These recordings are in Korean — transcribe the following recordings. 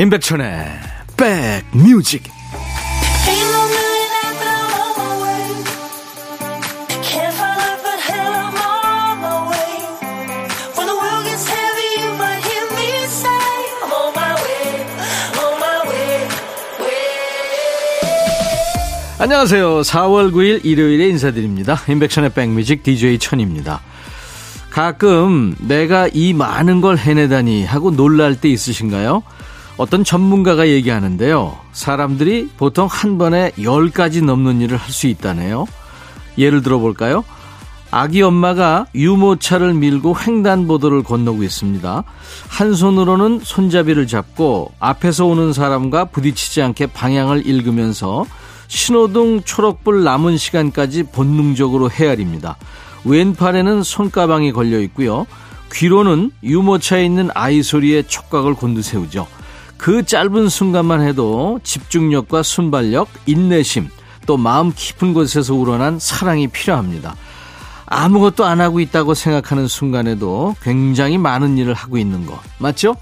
임백천의 백뮤직 안녕하세요. 4월 9일 일요일에 인사드립니다. 임백천의 백뮤직 DJ 천입니다. 가끔 내가 이 많은 걸 해내다니 하고 놀랄 때 있으신가요? 어떤 전문가가 얘기하는데요. 사람들이 보통 한 번에 10가지 넘는 일을 할 수 있다네요. 예를 들어 볼까요? 아기 엄마가 유모차를 밀고 횡단보도를 건너고 있습니다. 한 손으로는 손잡이를 잡고 앞에서 오는 사람과 부딪히지 않게 방향을 읽으면서 신호등 초록불 남은 시간까지 본능적으로 헤아립니다. 왼팔에는 손가방이 걸려 있고요. 귀로는 유모차에 있는 아이 소리에 촉각을 곤두세우죠. 그 짧은 순간만 해도 집중력과 순발력, 인내심, 또 마음 깊은 곳에서 우러난 사랑이 필요합니다. 아무것도 안 하고 있다고 생각하는 순간에도 굉장히 많은 일을 하고 있는 거 맞죠?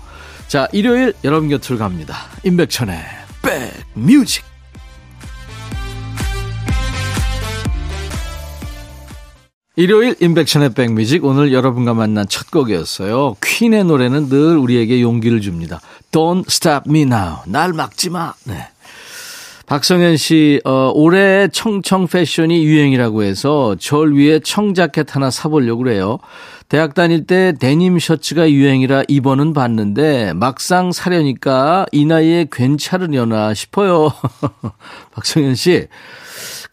자, 일요일 여러분 곁으로 갑니다. 임백천의 백뮤직 일요일 인백션의 백뮤직 오늘 여러분과 만난 첫 곡이었어요. 퀸의 노래는 늘 우리에게 용기를 줍니다. Don't stop me now. 날 막지 마. 네. 박성현 씨, 어, 올해 청청 패션이 유행이라고 해서 절 위에 청자켓 하나 사보려고 그래요. 대학 다닐 때 데님 셔츠가 유행이라 입어는 봤는데 막상 사려니까 이 나이에 괜찮으려나 싶어요. 박성현 씨,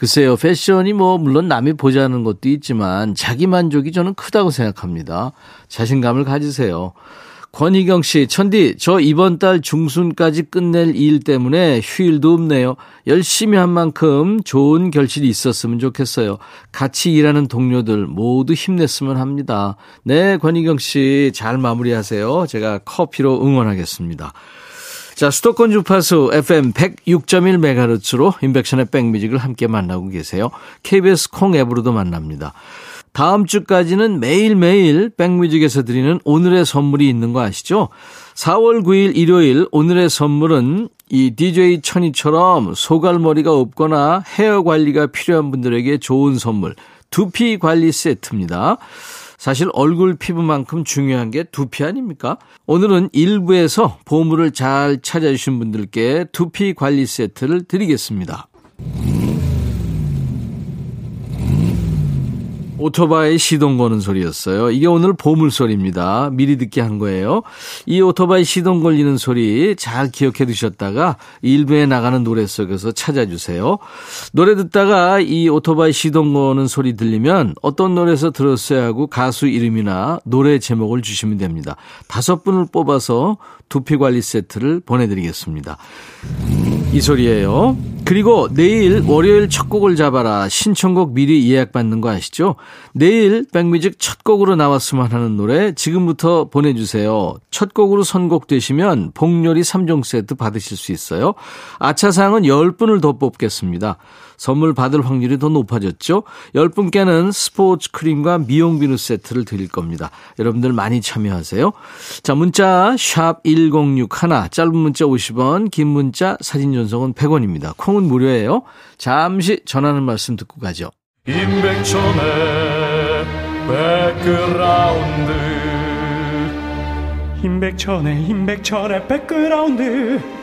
글쎄요, 패션이 뭐, 물론 남이 보자는 것도 있지만, 자기 만족이 저는 크다고 생각합니다. 자신감을 가지세요. 권희경 씨, 천디, 저 이번 달 중순까지 끝낼 일 때문에 휴일도 없네요. 열심히 한 만큼 좋은 결실이 있었으면 좋겠어요. 같이 일하는 동료들 모두 힘냈으면 합니다. 네, 권희경 씨, 잘 마무리하세요. 제가 커피로 응원하겠습니다. 자, 수도권 주파수 FM 106.1MHz로 인백션의 백뮤직을 함께 만나고 계세요. KBS 콩 앱으로도 만납니다. 다음 주까지는 매일매일 백뮤직에서 드리는 오늘의 선물이 있는 거 아시죠? 4월 9일 일요일 오늘의 선물은 이 DJ 천이처럼 소갈머리가 없거나 헤어 관리가 필요한 분들에게 좋은 선물 두피 관리 세트입니다. 사실 얼굴 피부만큼 중요한 게 두피 아닙니까? 오늘은 일부에서 보물을 잘 찾아주신 분들께 두피 관리 세트를 드리겠습니다. 오토바이 시동 거는 소리였어요. 이게 오늘 보물 소리입니다. 미리 듣게 한 거예요. 이 오토바이 시동 걸리는 소리 잘 기억해 두셨다가 일부에 나가는 노래 속에서 찾아주세요. 노래 듣다가 이 오토바이 시동 거는 소리 들리면 어떤 노래에서 들었어야 하고 가수 이름이나 노래 제목을 주시면 됩니다. 다섯 분을 뽑아서 두피 관리 세트를 보내드리겠습니다. 이 소리예요. 그리고 내일 월요일 첫 곡을 잡아라 신청곡 미리 예약받는 거 아시죠? 내일 백뮤직 첫 곡으로 나왔으면 하는 노래 지금부터 보내주세요. 첫 곡으로 선곡되시면 복요리 3종 세트 받으실 수 있어요. 아차상은 10분을 더 뽑겠습니다. 선물 받을 확률이 더 높아졌죠? 10분께는 스포츠 크림과 미용 비누 세트를 드릴 겁니다. 여러분들 많이 참여하세요. 자, 문자 1061, 짧은 문자 50원, 긴 문자 사진 전송은 100원입니다. 콩은 무료예요. 잠시 전하는 말씀 듣고 가죠. 임백천의 백그라운드 임백천의 임백천의 백그라운드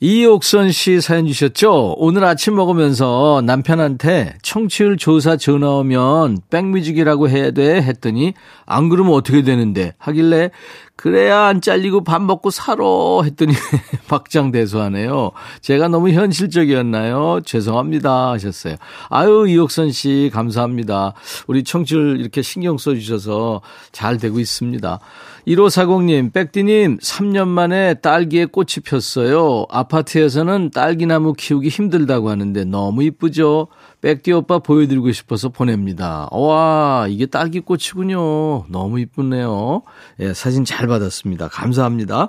이옥선 씨 사연 주셨죠? 오늘 아침 먹으면서 남편한테 청취율 조사 전화 오면 백뮤직이라고 해야 돼 했더니 안 그러면 어떻게 되는데 하길래 그래야 안 잘리고 밥 먹고 살아 했더니 박장대소하네요. 제가 너무 현실적이었나요? 죄송합니다 하셨어요. 아유 이옥선 씨 감사합니다. 우리 청취를 이렇게 신경 써주셔서 잘 되고 있습니다. 1540님, 백디님, 3년 만에 딸기에 꽃이 폈어요. 아파트에서는 딸기나무 키우기 힘들다고 하는데 너무 이쁘죠? 백디 오빠 보여드리고 싶어서 보냅니다. 와, 이게 딸기 꽃이군요. 너무 이쁘네요. 예, 사진 잘 받았습니다. 감사합니다.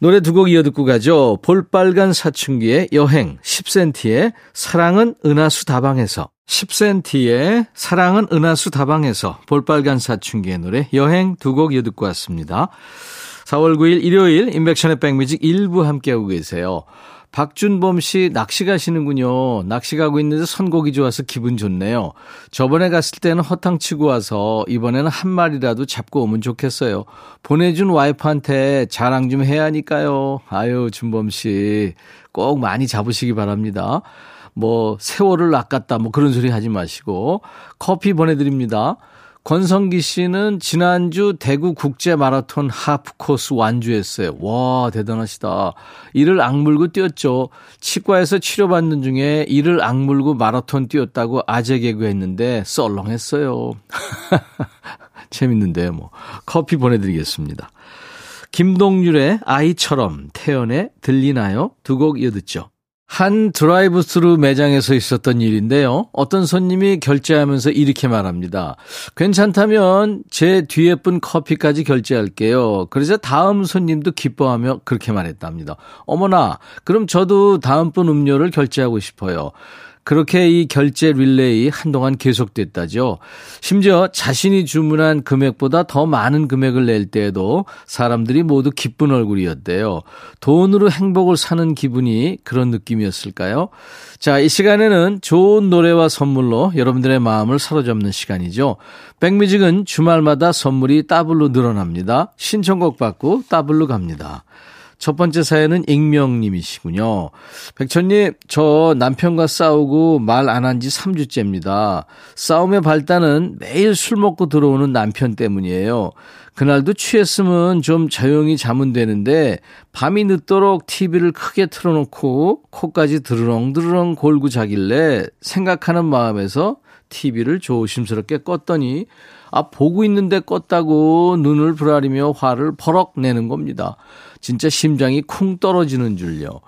노래 두 곡 이어 듣고 가죠. 볼빨간 사춘기의 여행, 10cm의 사랑은 은하수 다방에서. 10cm의 사랑은 은하수 다방에서 볼빨간 사춘기의 노래 여행 두 곡 이어 듣고 왔습니다. 4월 9일 일요일 인백션의 백뮤직 일부 함께하고 계세요. 박준범 씨 낚시 가시는군요. 낚시 가고 있는데 선곡이 좋아서 기분 좋네요. 저번에 갔을 때는 허탕 치고 와서 이번에는 한 마리라도 잡고 오면 좋겠어요. 보내준 와이프한테 자랑 좀 해야 하니까요. 아유, 준범 씨. 꼭 많이 잡으시기 바랍니다. 뭐, 세월을 낚았다, 뭐 그런 소리 하지 마시고, 커피 보내드립니다. 권성기 씨는 지난주 대구 국제 마라톤 하프 코스 완주했어요. 와, 대단하시다. 이를 악물고 뛰었죠. 치과에서 치료받는 중에 이를 악물고 마라톤 뛰었다고 아재 개그 했는데 썰렁했어요. 재밌는데요, 뭐. 커피 보내드리겠습니다. 김동률의 아이처럼 태연의 들리나요? 두 곡 이어듣죠. 한 드라이브 스루 매장에서 있었던 일인데요. 어떤 손님이 결제하면서 이렇게 말합니다. 괜찮다면 제 뒤에 분 커피까지 결제할게요. 그래서 다음 손님도 기뻐하며 그렇게 말했답니다. 어머나, 그럼 저도 다음 분 음료를 결제하고 싶어요. 그렇게 이 결제 릴레이 한동안 계속됐다죠. 심지어 자신이 주문한 금액보다 더 많은 금액을 낼 때에도 사람들이 모두 기쁜 얼굴이었대요. 돈으로 행복을 사는 기분이 그런 느낌이었을까요? 자, 이 시간에는 좋은 노래와 선물로 여러분들의 마음을 사로잡는 시간이죠. 백뮤직은 주말마다 선물이 더블로 늘어납니다. 신청곡 받고 더블로 갑니다. 첫 번째 사연은 익명님이시군요. 백천님, 저 남편과 싸우고 말 안 한 지 3주째입니다. 싸움의 발단은 매일 술 먹고 들어오는 남편 때문이에요. 그날도 취했으면 좀 조용히 자면 되는데 밤이 늦도록 TV를 크게 틀어놓고 코까지 드르렁드르렁 골고 자길래 생각하는 마음에서 TV를 조심스럽게 껐더니 아 보고 있는데 껐다고 눈을 부라리며 화를 버럭 내는 겁니다. 진짜 심장이 쿵 떨어지는 줄요.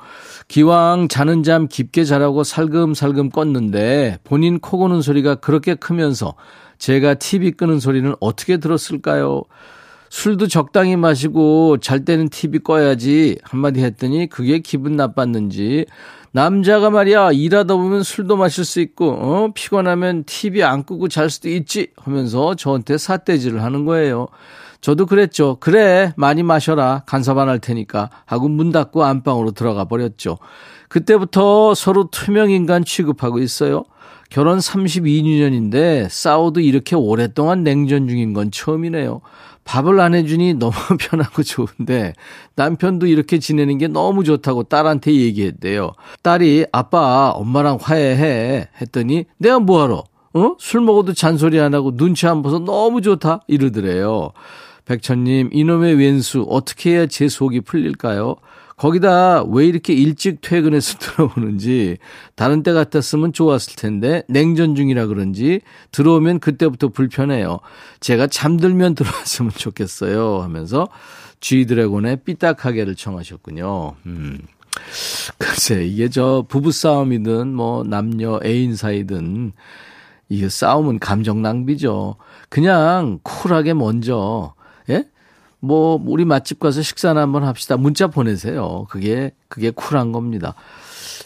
기왕 자는 잠 깊게 자라고 살금살금 껐는데 본인 코 고는 소리가 그렇게 크면서 제가 TV 끄는 소리는 어떻게 들었을까요? 술도 적당히 마시고 잘 때는 TV 꺼야지 한마디 했더니 그게 기분 나빴는지 남자가 말이야 일하다 보면 술도 마실 수 있고 어 피곤하면 TV 안 끄고 잘 수도 있지 하면서 저한테 삿대질을 하는 거예요. 저도 그랬죠. 그래, 많이 마셔라. 간섭 안 할 테니까. 하고 문 닫고 안방으로 들어가 버렸죠. 그때부터 서로 투명인간 취급하고 있어요. 결혼 32년인데 싸워도 이렇게 오랫동안 냉전 중인 건 처음이네요. 밥을 안 해주니 너무 편하고 좋은데 남편도 이렇게 지내는 게 너무 좋다고 딸한테 얘기했대요. 딸이 아빠 엄마랑 화해해 했더니 내가 뭐하러 어? 술 먹어도 잔소리 안 하고 눈치 안 봐서 너무 좋다 이러더래요. 백천님, 이놈의 왼수, 어떻게 해야 제 속이 풀릴까요? 거기다 왜 이렇게 일찍 퇴근해서 들어오는지, 다른 때 같았으면 좋았을 텐데, 냉전 중이라 그런지, 들어오면 그때부터 불편해요. 제가 잠들면 들어왔으면 좋겠어요. 하면서, 쥐드래곤의 삐딱하게를 청하셨군요. 음. 글쎄, 이게 저 부부싸움이든, 뭐, 남녀 애인 사이든, 이게 싸움은 감정 낭비죠. 그냥 쿨하게 먼저 예? 뭐 우리 맛집 가서 식사나 한번 합시다. 문자 보내세요. 그게 그게 쿨한 겁니다.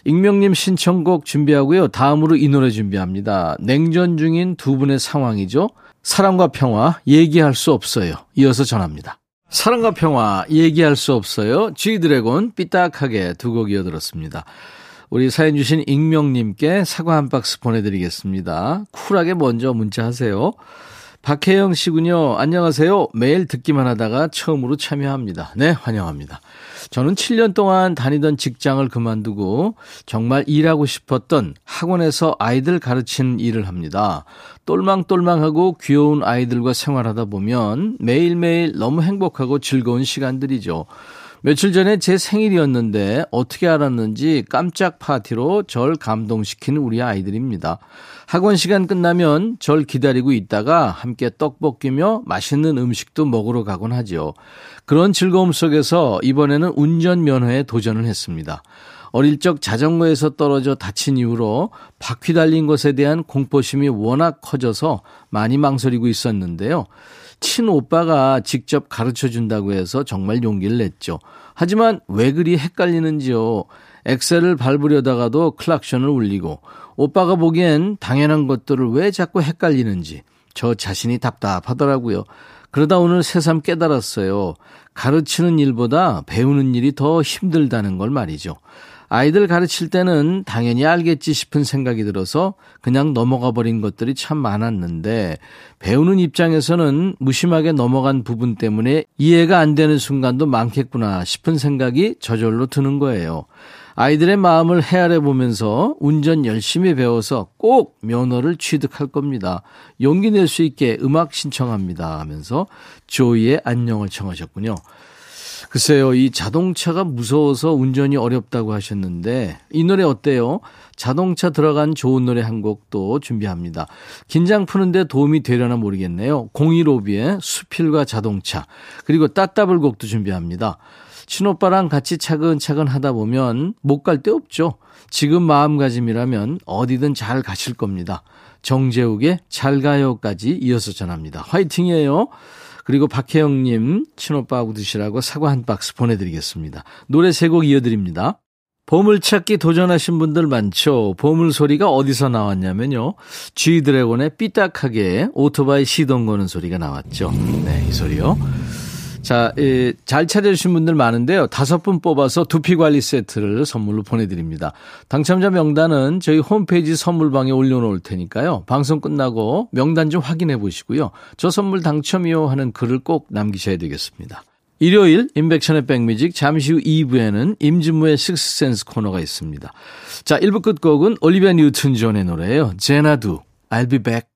익명님 신청곡 준비하고요. 다음으로 이 노래 준비합니다. 냉전 중인 두 분의 상황이죠. 사랑과 평화 얘기할 수 없어요. 이어서 전합니다. 사랑과 평화 얘기할 수 없어요. G드래곤 삐딱하게 두 곡 이어들었습니다. 우리 사연 주신 익명님께 사과 한 박스 보내드리겠습니다. 쿨하게 먼저 문자 하세요. 박혜영 씨군요. 안녕하세요. 매일 듣기만 하다가 처음으로 참여합니다. 네, 환영합니다. 저는 7년 동안 다니던 직장을 그만두고 정말 일하고 싶었던 학원에서 아이들 가르치는 일을 합니다. 똘망똘망하고 귀여운 아이들과 생활하다 보면 매일매일 너무 행복하고 즐거운 시간들이죠. 며칠 전에 제 생일이었는데 어떻게 알았는지 깜짝 파티로 절 감동시킨 우리 아이들입니다. 학원 시간 끝나면 절 기다리고 있다가 함께 떡볶이며 맛있는 음식도 먹으러 가곤 하죠. 그런 즐거움 속에서 이번에는 운전면허에 도전을 했습니다. 어릴 적 자전거에서 떨어져 다친 이후로 바퀴 달린 것에 대한 공포심이 워낙 커져서 많이 망설이고 있었는데요. 친오빠가 직접 가르쳐 준다고 해서 정말 용기를 냈죠. 하지만 왜 그리 헷갈리는지요. 엑셀을 밟으려다가도 클락션을 울리고 오빠가 보기엔 당연한 것들을 왜 자꾸 헷갈리는지 저 자신이 답답하더라고요. 그러다 오늘 새삼 깨달았어요. 가르치는 일보다 배우는 일이 더 힘들다는 걸 말이죠. 아이들 가르칠 때는 당연히 알겠지 싶은 생각이 들어서 그냥 넘어가 버린 것들이 참 많았는데 배우는 입장에서는 무심하게 넘어간 부분 때문에 이해가 안 되는 순간도 많겠구나 싶은 생각이 저절로 드는 거예요. 아이들의 마음을 헤아려 보면서 운전 열심히 배워서 꼭 면허를 취득할 겁니다. 용기 낼 수 있게 음악 신청합니다 하면서 조이의 안녕을 청하셨군요. 글쎄요, 이 자동차가 무서워서 운전이 어렵다고 하셨는데, 이 노래 어때요? 자동차 들어간 좋은 노래 한 곡도 준비합니다. 긴장 푸는데 도움이 되려나 모르겠네요. 015B의 수필과 자동차, 그리고 따따블 곡도 준비합니다. 친오빠랑 같이 차근차근 하다 보면 못 갈 데 없죠. 지금 마음가짐이라면 어디든 잘 가실 겁니다. 정재욱의 잘 가요까지 이어서 전합니다. 화이팅이에요. 그리고 박혜영님 친오빠하고 드시라고 사과 한 박스 보내드리겠습니다. 노래 세 곡 이어드립니다. 보물찾기 도전하신 분들 많죠. 보물 소리가 어디서 나왔냐면요. G드래곤의 삐딱하게 오토바이 시동 거는 소리가 나왔죠. 네, 이 소리요. 자, 예, 잘 찾아주신 분들 많은데요. 다섯 분 뽑아서 두피 관리 세트를 선물로 보내드립니다. 당첨자 명단은 저희 홈페이지 선물방에 올려놓을 테니까요. 방송 끝나고 명단 좀 확인해 보시고요. 저 선물 당첨이요 하는 글을 꼭 남기셔야 되겠습니다. 일요일 인백션의 백뮤직 잠시 후 2부에는 임진무의 식스센스 코너가 있습니다. 자, 1부 끝곡은 올리비아 뉴튼 존의 노래예요. 제나두, I'll be back.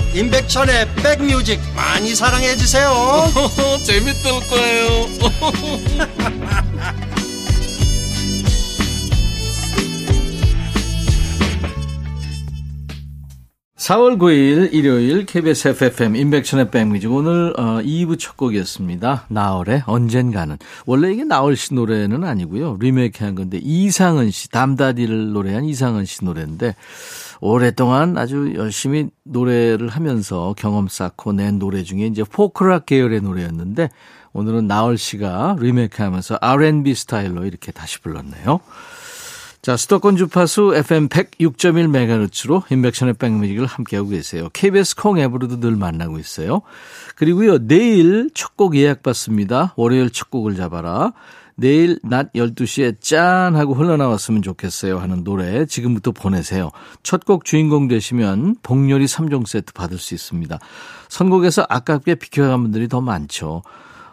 임백천의 백뮤직 많이 사랑해 주세요 재밌을 거예요 4월 9일 일요일 KBS FFM 인백션의 백뮤직 오늘 어, 2부 첫 곡이었습니다. 나얼의 언젠가는 원래 이게 나얼 씨 노래는 아니고요. 리메이크한 건데 이상은 씨 담다디를 노래한 이상은 씨 노래인데 오랫동안 아주 열심히 노래를 하면서 경험 쌓고 낸 노래 중에 이제 포크락 계열의 노래였는데 오늘은 나얼 씨가 리메이크하면서 R&B 스타일로 이렇게 다시 불렀네요. 자, 수도권 주파수 FM 106.1MHz로 인백션의 백뮤직을 함께하고 계세요. KBS 콩 앱으로도 늘 만나고 있어요. 그리고요, 내일 첫 곡 예약 받습니다. 월요일 첫 곡을 잡아라. 내일 낮 12시에 짠 하고 흘러나왔으면 좋겠어요 하는 노래 지금부터 보내세요. 첫 곡 주인공 되시면 복요리 3종 세트 받을 수 있습니다. 선곡에서 아깝게 비켜간 분들이 더 많죠.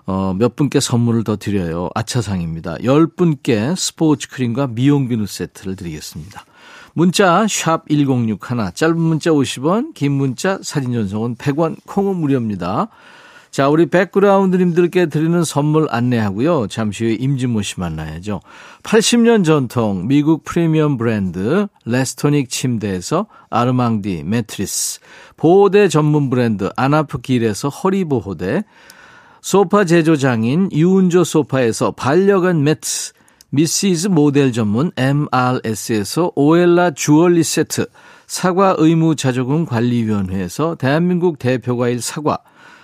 어, 몇 분께 선물을 더 드려요. 아차상입니다. 10분께 스포츠 크림과 미용 비누 세트를 드리겠습니다. 문자 1061, 짧은 문자 50원, 긴 문자 사진 전송은 100원, 콩은 무료입니다. 자, 우리 백그라운드님들께 드리는 선물 안내하고요. 잠시 후에 임진모 씨 만나야죠. 80년 전통 미국 프리미엄 브랜드 레스토닉 침대에서 아르망디 매트리스, 보호대 전문 브랜드 아나프길에서 허리보호대, 소파 제조장인 유운조 소파에서 반려견 매트, 미시즈 모델 전문 MRS에서 오엘라 주얼리 세트, 사과 의무 자조금 관리위원회에서 대한민국 대표과일 사과,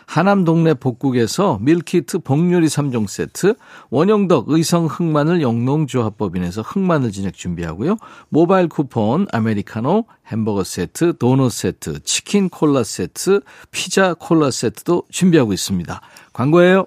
하남 동네 복국에서 밀키트 복요리 3종 세트, 원형덕 의성 흑마늘 영농조합법인에서 흑마늘 진액 준비하고요. 모바일 쿠폰, 아메리카노, 햄버거 세트, 도넛 세트, 치킨 콜라 세트, 피자 콜라 세트도 준비하고 있습니다. 광고예요.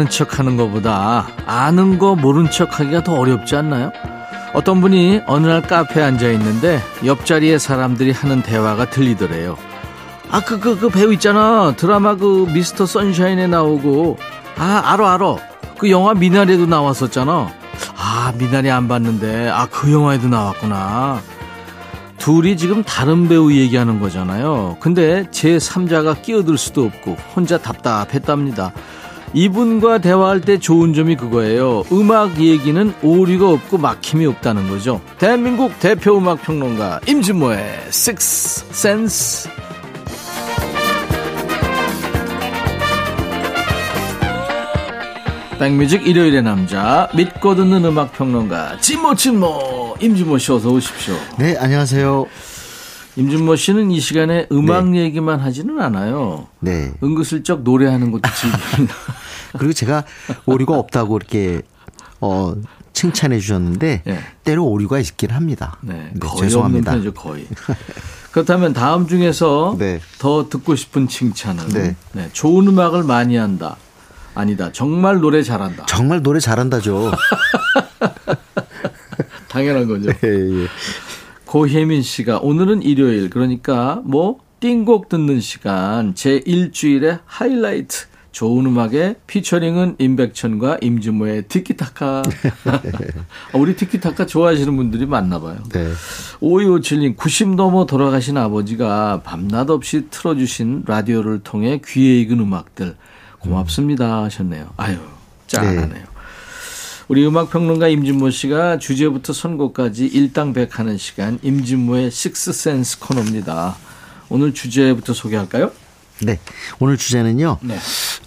아는 척 하는 것보다 아는 거 모른 척 하기가 더 어렵지 않나요? 어떤 분이 어느 날 카페에 앉아 있는데 옆자리에 사람들이 하는 대화가 들리더래요. 아, 그, 그, 그 배우 있잖아. 드라마 그 미스터 선샤인에 나오고. 아, 알아, 알아. 그 영화 미나리에도 나왔었잖아. 아, 미나리 안 봤는데. 아, 그 영화에도 나왔구나. 둘이 지금 다른 배우 얘기하는 거잖아요. 근데 제 3자가 끼어들 수도 없고 혼자 답답했답니다. 이분과 대화할 때 좋은 점이 그거예요. 음악 얘기는 오류가 없고 막힘이 없다는 거죠. 대한민국 대표 음악 평론가 임진모의 Six Sense. 백뮤직 일요일의 남자 믿고 듣는 음악 평론가 진모 진모 임진모 씨 어서 오십시오. 네, 안녕하세요. 임준모 씨는 이 시간에 음악 얘기만 하지는 않아요. 네. 은근슬쩍 노래하는 것도 즐깁니다. 그리고 제가 오류가 없다고 이렇게 어 칭찬해 주셨는데 네. 때로 오류가 있긴 합니다. 네, 네, 거의 죄송합니다. 없는 편이죠, 거의. 그렇다면 다음 중에서 네. 더 듣고 싶은 칭찬은 네. 네, 좋은 음악을 많이 한다. 아니다. 정말 노래 잘한다. 정말 노래 잘한다죠. 당연한 거죠. 예, 예. 고혜민 씨가 오늘은 일요일 그러니까 뭐 띵곡 듣는 시간 제 일주일의 하이라이트 좋은 음악의 피처링은 임백천과 임진모의 티키타카. 아, 우리 티키타카 좋아하시는 분들이 많나 봐요. 네. 5257님 90 넘어 돌아가신 아버지가 밤낮 없이 틀어주신 라디오를 통해 귀에 익은 음악들 고맙습니다 하셨네요. 아유 짠하네요. 우리 음악평론가 임진모 씨가 주제부터 선곡까지 일당백하는 시간 임진모의 식스센스 코너입니다. 오늘 주제부터 소개할까요? 네. 오늘 주제는요. 네.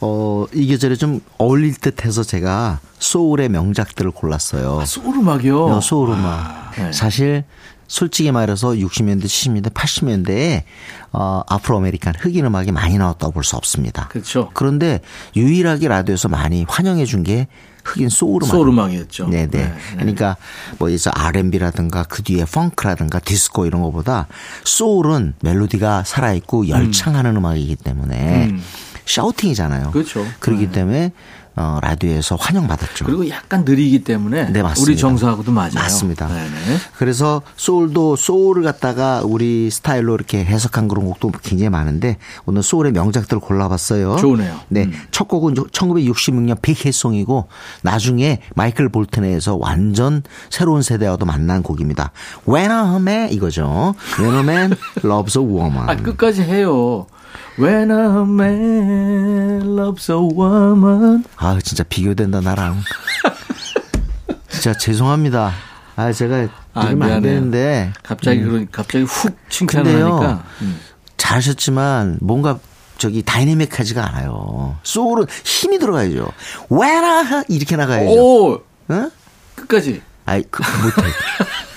어, 이 계절에 좀 어울릴 듯 해서 제가 소울의 명작들을 골랐어요. 아, 소울 음악이요. 어, 소울 음악. 네. 사실 솔직히 말해서 60년대, 70년대, 80년대에 어, Afro American 흑인 음악이 많이 나왔다고 볼 수 없습니다. 그렇죠. 그런데 유일하게 라디오에서 많이 환영해 준 게 흑인 소울 음악. 소울 음악이었죠. 네네. 네, 네. 그러니까 뭐 이제 R&B라든가 그 뒤에 펑크라든가 디스코 이런 거보다 소울은 멜로디가 살아 있고 열창하는 음. 악이기 때문에 음. 샤우팅이잖아요. 그렇죠. 그렇기 네. 때문에 어, 라디오에서 환영받았죠. 그리고 약간 느리기 때문에 네, 맞습니다. 우리 정서하고도 맞아요. 맞습니다. 네네. 그래서 소울도 소울을 갖다가 우리 스타일로 이렇게 해석한 그런 곡도 굉장히 많은데 오늘 소울의 명작들을 골라봤어요. 좋으네요. 네. 음. 첫 곡은 1966년 빅히송이고 나중에 마이클 볼튼에서 완전 새로운 세대와도 만난 곡입니다. When a Man 이거죠. When a Man loves a woman. 아, 끝까지 해요. When a man loves a woman. 아, 진짜 비교된다 나랑. 진짜 죄송합니다. 아, 제가 아, 이러면 안. 되는데 갑자기 그러 갑자기 훅 칭찬을 음. 하니까. 음. 잘하셨지만 뭔가 저기 다이내믹하지가 않아요. 소울은 힘이 들어가야죠. 왜나 이렇게 나가야죠. 오 응? 끝까지. 아이 그 못해.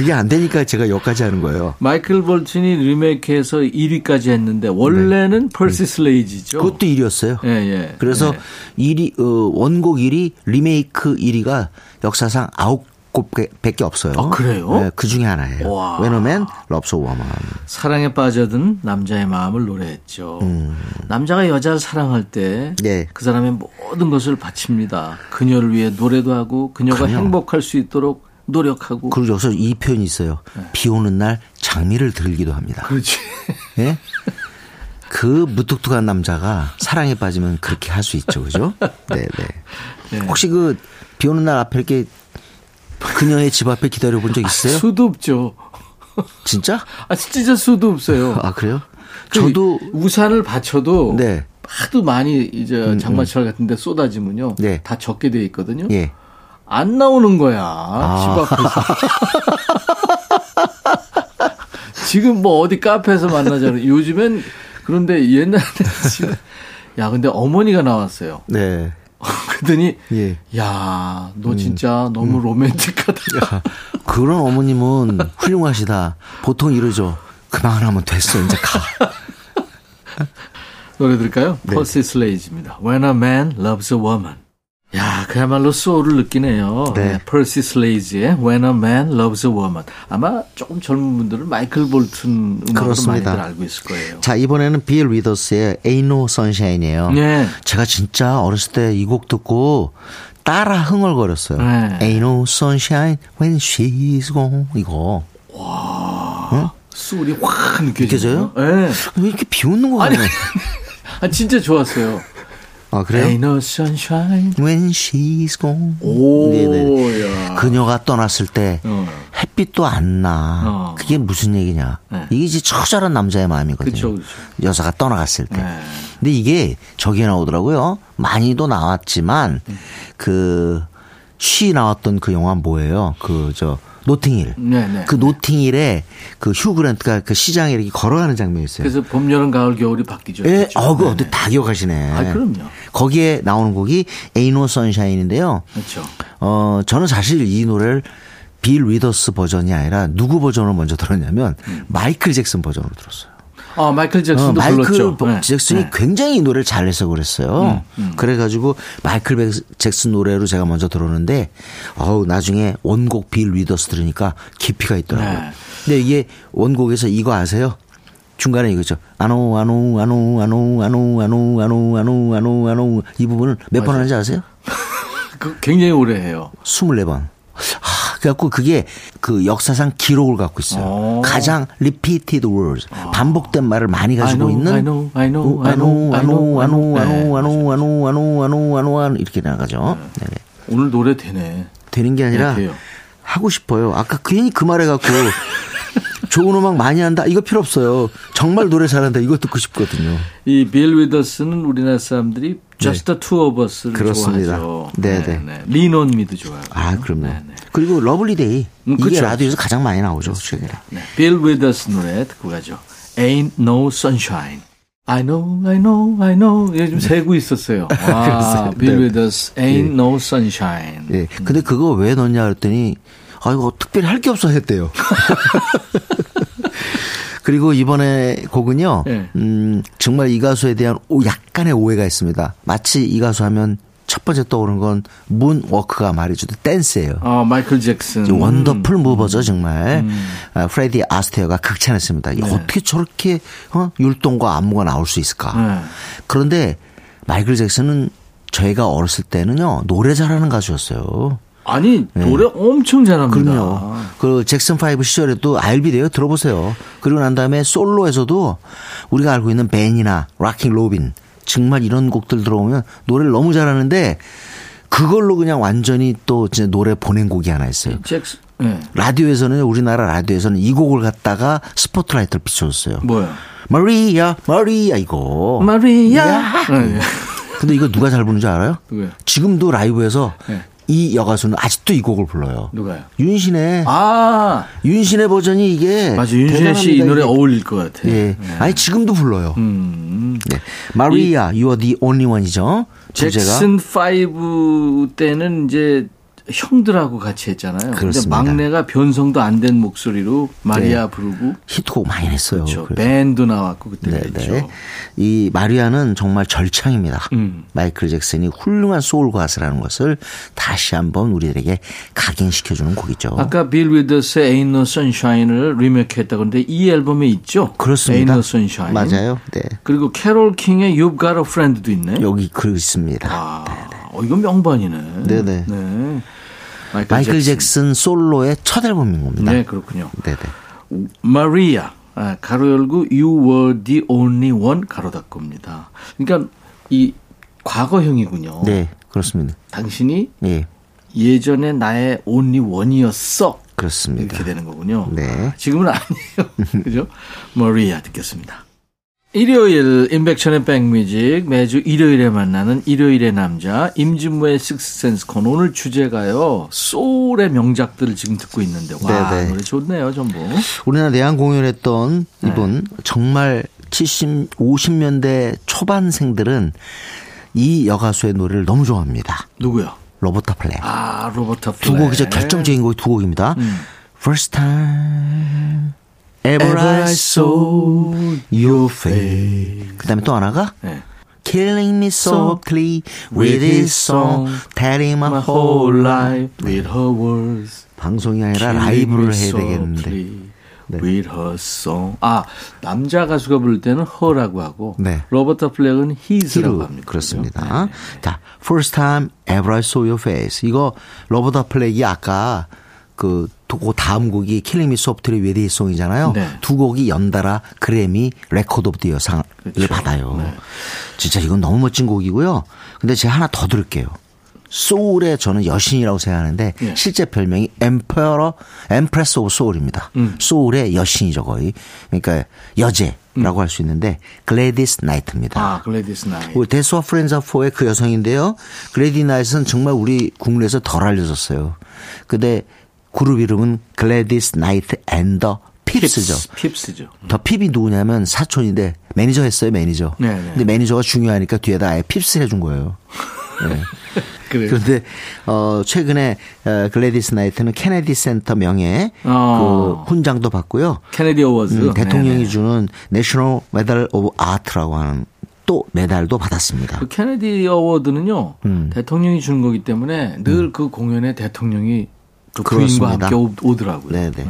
그게 안 되니까 제가 여기까지 하는 거예요. 마이클 볼튼이 리메이크해서 1위까지 했는데 원래는 퍼시 슬레이지죠. 네. 그것도 1위였어요. 예, 예. 그래서 예. 1위 어, 원곡 1위, 리메이크 1위가 역사상 9곡밖에 없어요. 아, 그래요? 네, 그 중에 하나예요. 와. 왜냐면 loves a woman. 사랑에 빠져든 남자의 마음을 노래했죠. 남자가 여자를 사랑할 때그 음. 네. 사람의 모든 것을 바칩니다. 그녀를 위해 노래도 하고 그녀가 그럼요. 행복할 수 있도록 노력하고 그리고 여기서 이 표현이 있어요. 비 오는 날 장미를 들기도 합니다. 네. 그렇지. 예? 그 무뚝뚝한 남자가 사랑에 빠지면 그렇게 할 수 있죠. 그죠? 네, 네. 혹시 그 비 오는 날 앞에 이렇게 그녀의 집 앞에 기다려 본 적 있어요? 수도 없죠. 진짜? 아 진짜 수도 없어요. 아, 그래요? 그 저도 우산을 받쳐도 네. 하도 많이 이제 장마철 같은 데 쏟아지면요. 네. 다 적게 돼 있거든요. 예. 안 나오는 거야. 아. 집 앞에서. 지금 뭐 어디 카페에서 만나잖아요. 요즘엔 그런데 옛날에 지금 야 근데 어머니가 나왔어요. 네. 그랬더니 예. 야너 진짜 너무 로맨틱하다. 야, 그런 어머님은 훌륭하시다. 보통 이러죠. 그만하면 됐어. 이제 가. 노래 들을까요? 네. 퍼시 슬레이즈입니다. When a man loves a woman. 야, 그야말로 소울을 느끼네요. 네. 네. 퍼시 슬레이즈의 When a man loves a woman. 아마 조금 젊은 분들은 마이클 볼튼 음악으로. 많이들 알고 있을 거예요. 자, 이번에는 빌 위더스의 Ain't No Sunshine이에요. 네. 제가 진짜 어렸을 때 이 곡 듣고 따라 흥얼거렸어요. 네. Ain't no sunshine when she's gone. 이거. 소울이 확 느껴져요. 느껴져요? 네. 왜 이렇게 비웃는 거 같네. 아, 진짜 좋았어요. 아, 그래요? Ain't no sunshine. When she's gone. 오, 네네. 야. 그녀가 떠났을 때 어. 햇빛도 안 나. 어. 그게 무슨 얘기냐. 네. 이게 이제 처절한 남자의 마음이거든요. 그쵸, 그쵸. 여자가 떠나갔을 때. 네. 근데 이게 저기에 나오더라고요. 많이도 나왔지만 그쉬 나왔던 그 영화 뭐예요? 그 저 노팅힐. 네, 네. 그 노팅힐에 그 휴 그랜트가 그 시장에 이렇게 걸어가는 장면이 있어요. 그래서 봄, 여름, 가을, 겨울이 바뀌죠. 예, 그렇죠? 어, 그거 네, 다 기억하시네. 아, 그럼요. 거기에 나오는 곡이 No Sunshine인데요. 그렇죠. 어, 저는 사실 이 노래를 빌 위더스 버전이 아니라 누구 버전을 먼저 들었냐면 마이클 잭슨 버전으로 들었어요. 아, 마이클 잭슨도 어, 마이클 불렀죠. 네, 잭슨이 네. 굉장히 이 노래를 잘해서 그랬어요. 그래가지고 마이클 백- 잭슨 노래로 제가 먼저 들었는데, 어우 나중에 원곡 빌 위더스 들으니까 깊이가 있더라고요. 네. 근데 이게 원곡에서 이거 아세요? 중간에 이거죠. 아노 아노 아노 아노 아노 아노 아노 아노 아노 아노 이 부분을 몇 번 하는지 아세요? 그 굉장히 오래 해요. 24번. 아, 그래갖고 그게 그 역사상 기록을 갖고 있어요. 오. 가장 repeated words. 반복된 말을 많이 가지고 I know, 있는. I know, I know, 어, I know, I know, 아노, 아노, I know. 아노, 아노, 아노, 아노, 아노, 아노, 아노, 이렇게 나가죠. 네네. 오늘 노래 되네. 되는 게 아니라 네. 하고 싶어요. 아까 괜히 그 말 해갖고 좋은 음악 많이 한다. 이거 필요 없어요. 정말 노래 잘한다. 이거 듣고 싶거든요. 이 빌 위더스는 우리나라 사람들이 Just the Two of Us를 네. 그렇습니다. 좋아하죠. 네, 네. 리논 미도 좋아요. 아, 그럼요. 네, 네. 그리고 Lovely Day. 음, 이게 그쵸. 라디오에서 가장 많이 나오죠. 최근에. 네. 빌 위더스 노래 듣고 가죠. Ain't No Sunshine. I know, I know, I know. 이게 좀 세고 있었어요. 아. 빌 네. 위더스 Ain't No Sunshine. 예. 근데 그거 왜 넣냐 그랬더니 아 이거 특별히 할 게 없어 했대요. 그리고 이번에 곡은요. 네. 음, 정말 이 가수에 대한 오, 약간의 오해가 있습니다. 마치 이 가수 하면 첫 번째 떠오르는 건 문워크가 말해주던 댄스예요. 아, 마이클 잭슨. Wonderful mover죠 정말. 음. 아, 프레디 아스테어가 극찬했습니다. 이게 어떻게 저렇게 어? 율동과 안무가 나올 수 있을까? 네. 그런데 마이클 잭슨은 저희가 어렸을 때는요 노래 잘하는 가수였어요. 아니, 노래 엄청 잘합니다. 네. 그럼요. 그 잭슨 5 시절에도 I'll Be There요 들어보세요. 그리고 난 다음에 솔로에서도 우리가 알고 있는 Ben이나 Rockin' Robin 정말 이런 곡들 들어오면 노래를 너무 잘하는데 그걸로 그냥 완전히 또 진짜 노래 보낸 곡이 하나 있어요. 잭슨. 네. 라디오에서는 우리나라 라디오에서는 이 곡을 갖다가 스포트라이트를 비춰줬어요. 뭐야? 마리아 마리아 이거. 마리아. 야. 네. 근데 이거 누가 잘 부르는 줄 알아요? 누구요? 지금도 라이브에서 네. 이 여가수는 아직도 이 곡을 불러요. 누가요? 윤신의 아, 윤신의 버전이 이게 맞아. 윤신혜 씨이 노래. 어울릴 것 같아. 예. 아니 지금도 불러요. 음. 네. 마리아, You are the only one이죠. 주제가 잭슨 5 때는 이제 형들하고 같이 했잖아요. 그렇습니다. 막내가 변성도 안 된 목소리로 마리아 네. 부르고 히트곡 많이 냈어요. 그렇죠. Ben도 나왔고 그때 네, 그랬죠. 네. 이 마리아는 정말 절창입니다. 음. 마이클 잭슨이 훌륭한 소울 가수라는 것을 다시 한번 우리들에게 각인시켜 주는 곡이죠. 아까 빌 위더스의 Ain't No Sunshine을 리메이크했다 그런데 이 앨범에 있죠. 그렇습니다. Ain't No Sunshine. 맞아요. 네. 그리고 캐롤 킹의 You've Got a Friend도 있네. 여기 그 있습니다. 아, 어, 이건 명반이네. 네네. 네. 마이클 잭슨. 솔로의 첫 앨범인 겁니다. 네, 그렇군요. 네네. 마리아 아, 가로 열고 You were the only one 가로 닫고입니다. 그러니까 이 과거형이군요. 네, 그렇습니다. 당신이 예, 예전에 나의 only one이었어. 그렇습니다. 이렇게 되는 거군요. 네. 지금은 아니에요. 그죠? 마리아 듣겠습니다. 일요일 임백천의 백뮤직 매주 일요일에 만나는 일요일의 남자 임진모의 식스센스 코너 오늘 주제가요 소울의 명작들을 지금 듣고 있는데 와 네네. 노래 좋네요 전부 우리나라 내한 공연했던 네. 이분 정말 70, 50년대 초반생들은 이 여가수의 노래를 너무 좋아합니다. 누구요? 로버타 플랙. 아 로버타 플랙. 곡이죠. 결정적인 곡이 두 곡입니다. 음. First time ever I saw your face. 그 다음에 또 하나가 네. Killing me softly with his song, telling my whole life. with her words 방송이 아니라 라이브를 해야 되겠는데. softly with her song 아 남자 가수가 부를 때는 her라고 하고 네. 로버트 플렉은 his라고 히루 합니다 그렇습니다. 네. 자, First time ever I saw your face. 이거 로버트 플렉이 아까 그 두- 그 다음 곡이 with His Song이잖아요. 네. 두 곡이 연달아 그래미 Record of the Year상을 그렇죠. 받아요. 네. 진짜 이건 너무 멋진 곡이고요. 근데 제가 하나 더 들을게요. 소울의 저는 여신이라고 생각하는데 예. 실제 별명이 Emperor Empress of Soul입니다. 음. 소울의 여신이죠 거의. 그러니까 여제 라고 할수 있는데 글래디스 나이트입니다. 아 글래디스 나이 그 데스와 프렌즈 4의 그 여성인데요. 글래디스 나이트는 정말 우리 국내에서 덜 알려졌어요. 근데 그룹 이름은 글래디스 나이트 앤더 핍스죠. 핍스죠 더 핍이 누구냐면 사촌인데 매니저 했어요, 매니저. 네, 네. 근데 매니저가 중요하니까 뒤에다 아예 Pips 해준 거예요. 네. 그런데 어 최근에 어, 글래디스 나이트는 케네디 센터 명예 어. 그 훈장도 받고요. 케네디 어워즈 음, 대통령이 네네. 주는 National Medal of Arts라고 하는 또 메달도 받았습니다. 그 케네디 Award는요 음. 대통령이 주는 거기 때문에 늘그 공연에 대통령이 그 그렇습니다. 부인과 함께 오- 오더라고요. 네네.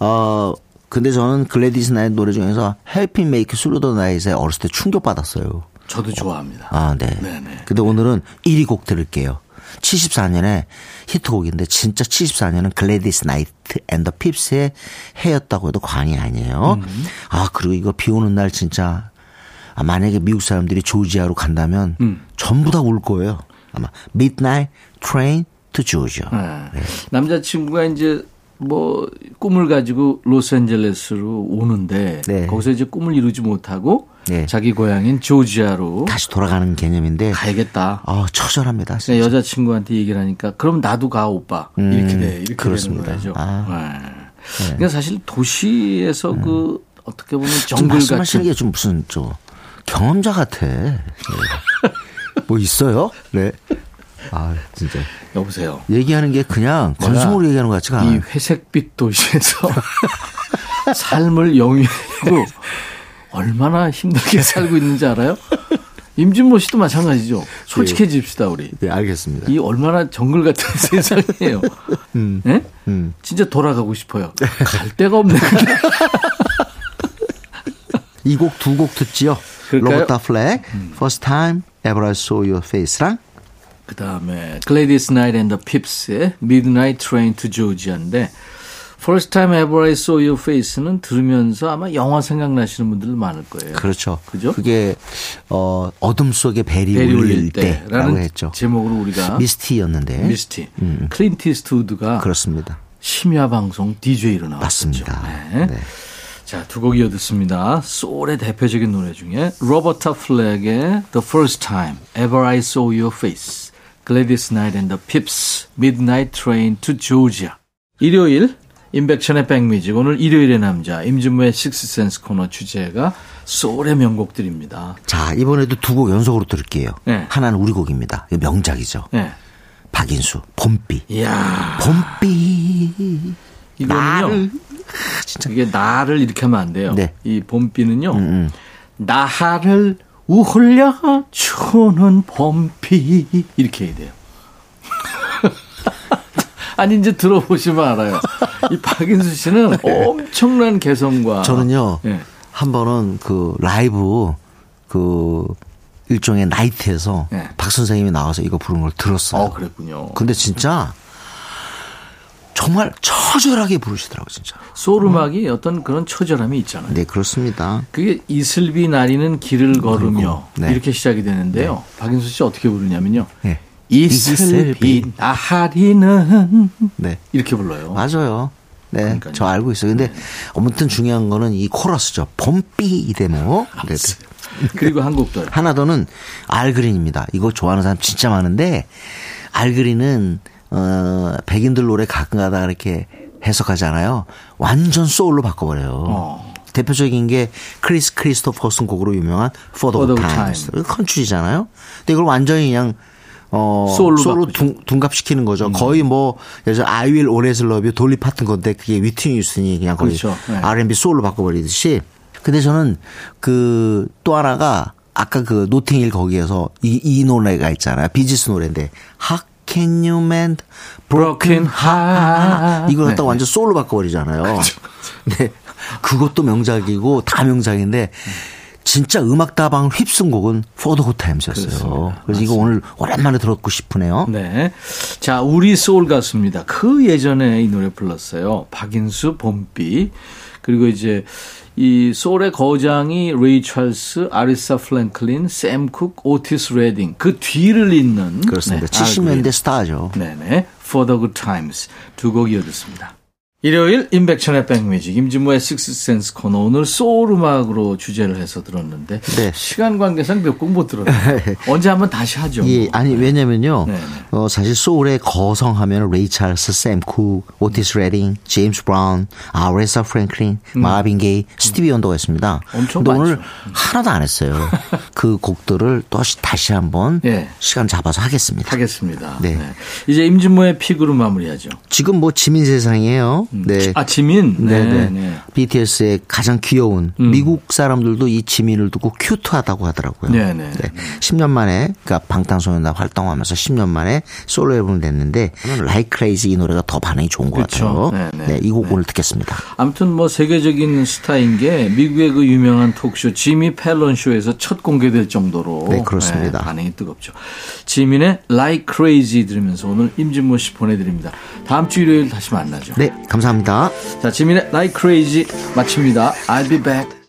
어 근데 저는 글래디스 나이트 노래 중에서 헬핑 메이크 스루더 나이트에 어렸을 때 충격 받았어요. 저도 좋아합니다. 아, 네. 네네. 근데 오늘은 1위 곡 들을게요. 74년에 히트곡인데 진짜 74년은 글래디스 나이트 and the Pips의 해였다고 해도 과언이 아니에요. 음. 아, 그리고 이거 비 오는 날 진짜 아, 만약에 미국 사람들이 조지아로 간다면 음. 전부 다 울 거예요. 아마 Midnight Train to Georgia. 네. 남자친구가 이제 뭐 꿈을 가지고 로스앤젤레스로 오는데 네. 거기서 이제 꿈을 이루지 못하고 네. 자기 고향인 조지아로 다시 돌아가는 개념인데 가야겠다. 아, 처절합니다. 그러니까 여자친구한테 얘기를 하니까 그럼 나도 가 오빠 음, 이렇게 돼 이렇게 그렇습니다. 되는 거죠. 아. 네. 그러니까 사실 도시에서 그 어떻게 보면 좀 정글 말씀하시는 같은 게좀 무슨 저 경험자 같아. 네. 뭐 있어요? 네. 아 진짜 여보세요. 얘기하는 게 그냥 건성으로 얘기하는 것 같지가 이 않아요. 회색빛 도시에서 삶을 영위하고 얼마나 힘들게 살고 있는지 알아요? 임진모 씨도 마찬가지죠. 솔직해집시다 우리. 네 알겠습니다. 이 얼마나 정글 같은 세상이에요. 예? 음. 진짜 돌아가고 싶어요. 갈 데가 없네. 이 곡 두 곡 듣지요. 로버타 플랙, First Time Ever I Saw Your Face랑 그 다음에 Gladys Knight and the Pips의 Midnight Train to Georgia인데 First Time Ever I Saw Your Face는 들으면서 아마 영화 생각나시는 분들 많을 거예요. 그렇죠. 그죠? 그게 어 어둠 속에 벨이, 벨이 울릴 때라고 했죠. 제목으로 우리가 Misty였는데 Misty 클린트 이스트우드가 그렇습니다. 심야 방송 DJ로 나왔었죠. 맞습니다. 네. 네. 자, 두 곡 이어 듣습니다. 소울의 대표적인 노래 중에 로버타 플랙의 The First Time Ever I Saw Your Face, Gladys Knight and the Pips, Midnight Train to Georgia. 일요일 임백천의 백뮤직 오늘 일요일의 남자 임진모의 식스센스 코너 주제가 소울의 명곡들입니다. 자 이번에도 두 곡 연속으로 들을게요. 네. 하나는 우리 곡입니다. 명작이죠. 네. 박인수 봄비. 이야. 봄비. 이거는요. 나를. 이게 나를 이렇게 하면 안 돼요. 네. 이 봄비는요. 음. 나를 우홀려 주는 봄비 이렇게 해야 돼요. 아니 이제 들어보시면 알아요. 이 박인수 씨는 엄청난 개성과 저는요. 예. 한 번은 그 라이브 그 일종의 나이트에서 네. 박 선생님이 나와서 이거 부르는 걸 들었어요. 어 그랬군요. 근데 진짜 정말 처절하게 부르시더라고요, 진짜. 소울 음악이 어 떤 그런 처절함이 있잖아요. 네, 그렇습니다. 그게 이슬비 나리는 길을 걸으며 네. 이렇게 시작이 되는데요. 박인수 씨 어떻게 부르냐면요. 네. 이슬비 나리는 네. 이렇게 불러요. 맞아요. 네, 그러니까요. 저 알고 있어요. 근데 아무튼 중요한 거는 이 코러스죠. 봄비 이 대목. 네, 네. 그리고 한곡 더요. 하나 더는 알 그린입니다. 이거 좋아하는 사람 진짜 많은데 알 그린은 어 백인들 노래 가끔가다 이렇게 해석하잖아요. 완전 소울로 바꿔버려요. 어. 대표적인 게 크리스 크리스토퍼슨 곡으로 유명한 For the For the Time. Times. 컨츄리잖아요. 근데 이걸 완전히 그냥 어 소울로 소울로. 음. 둔, 둔갑시키는 거죠. 거의 뭐 예를 I Will Always Love You 돌리 파튼 건데 그게 휘트니 휴스턴이 그냥 거의 그렇죠. 네. R&B 소울로 바꿔버리듯이. 근데 저는 그 또 하나가 아까 그 노팅힐 거기에서 이, 이 노래가 있잖아요. 비지스 노래인데 How can you mend Broken Heart. 이걸 갖다 네. 완전 소울로 바꿔버리잖아요. 네. 그것도 명작이고 다 명작인데 진짜 음악 다방을 휩쓴 곡은 포드 호타임스였어요. 그래서 이거 오늘 오랜만에 듣고 싶으네요. 네. 자, 우리 소울 가수입니다. 그 예전에 이 노래 불렀어요. 박인수, 봄비. 그리고 이제 이 소울의 거장이 레이 찰스, 아리사 프랭클린, 샘 쿡, 오티스 레딩. 그 뒤를 잇는. 그렇습니다. 네, 70년대 스타죠. 네네. For the Good Times. 두 곡 이어듣습니다. 일요일 임백천의 백뮤직 임진모의 식스센스 코너 오늘 소울 음악으로 주제를 해서 들었는데 네. 시간 관계상 몇 곡 못 들었어요. 언제 한번 다시 하죠. 예, 뭐. 아니 왜냐면요. 네, 네. 어 사실 소울의 거성하면 레이 찰스, 샘 쿡, 오티스 레딩, 제임스 브라운, 아레사 프랭클린, 마빈 게이, 스티비 원더가 있습니다. 음. 엄청 근데 오늘 많죠. 하나도 안 했어요. 그 곡들을 또 다시 한번 예. 시간 잡아서 하겠습니다. 하겠습니다. 네. 네. 이제 임진모의 픽으로 마무리하죠. 지금 뭐 지민 세상이에요. 네. 아 지민. 네, 네네. 네. 음. BTS의 가장 귀여운 미국 사람들도 이 지민을 두고 큐트하다고 하더라고요. 네네. 10년 만에 그러니까 방탄소년단 활동하면서 10년 만에 솔로 앨범을 냈는데 Like Crazy 이 노래가 더 반응이 좋은 것 그렇죠. 같아요. 네네. 네, 이곡 오늘 듣겠습니다. 아무튼 뭐 세계적인 스타인 게 미국의 그 유명한 톡쇼 지미 펠런 쇼에서 첫 공개될 정도로 네, 그렇습니다. 네, 반응이 뜨겁죠. 지민의 Like Crazy 들으면서 오늘 임진모 씨 보내드립니다. 다음 주 일요일 다시 만나죠. 네, 감사합니다. 자, 지민의 Like Crazy 마칩니다. I'll be back.